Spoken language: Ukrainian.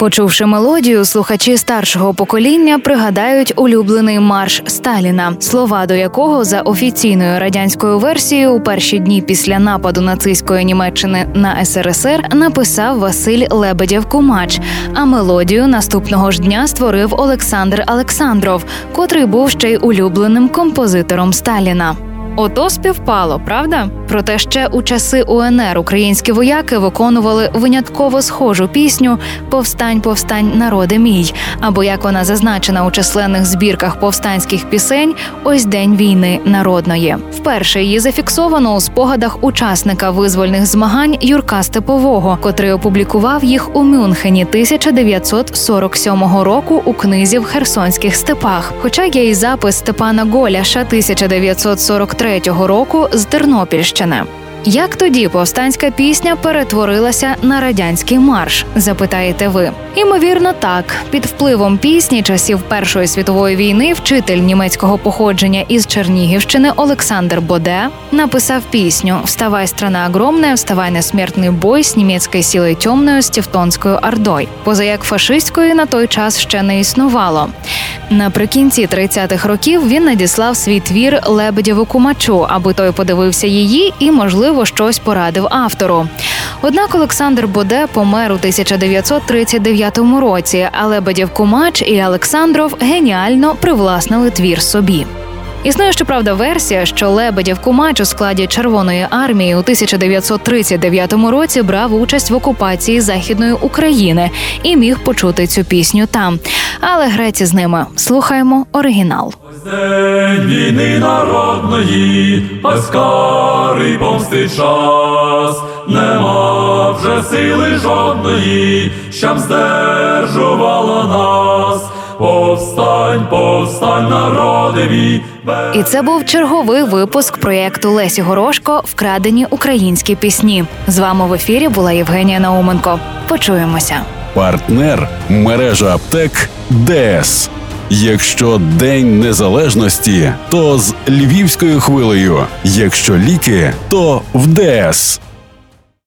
Почувши мелодію, слухачі старшого покоління пригадають улюблений марш Сталіна, слова до якого за офіційною радянською версією у перші дні після нападу нацистської Німеччини на СРСР написав Василь Лебедєв Кумач. А мелодію наступного ж дня створив Олександр Олександров, котрий був ще й улюбленим композитором Сталіна. Ото співпало, правда? Проте ще у часи УНР українські вояки виконували винятково схожу пісню Повстань, повстань, народи мій. Або як вона зазначена у численних збірках повстанських пісень Ось день війни народної. Вперше її зафіксовано у спогадах учасника визвольних змагань Юрка Степового, котрий опублікував їх у Мюнхені 1947 року у книзі в Херсонських степах. Хоча є і запис Степана Голяша 1943 року з Тернопільщини. Як тоді повстанська пісня перетворилася на радянський марш? Запитаєте ви? Імовірно, так під впливом пісні часів Першої світової війни вчитель німецького походження із Чернігівщини Олександр Боде написав пісню Вставай, страна огромная, вставай на смертний бой з німецькою силою темною з Тевтонською ордой. Поза як фашистської на той час ще не існувало. Наприкінці 30-х років він надіслав свій твір Лебедєву кумачу, аби той подивився її і, можливо, щось порадив автору. Однак Олександр Боде помер у 1939 році, а Лебедєв кумач і Олександров геніально привласнили твір собі. Існує щоправда версія, що Лебедєв Кумач у складі Червоної армії у 1939 році брав участь в окупації Західної України і міг почути цю пісню там. Але греці з ними слухаємо оригінал. День війни народної, ось карий помсти час, нема вже сили жодної, щоб здержувала нас. Повстань, повстань, народиві, І це був черговий випуск проєкту Лесі Горошко Вкрадені українські пісні. З вами в ефірі була Євгенія Науменко. Почуємося. Партнер мережа аптек ДС. Якщо День Незалежності, то з львівською хвилею. Якщо ліки, то в ДС.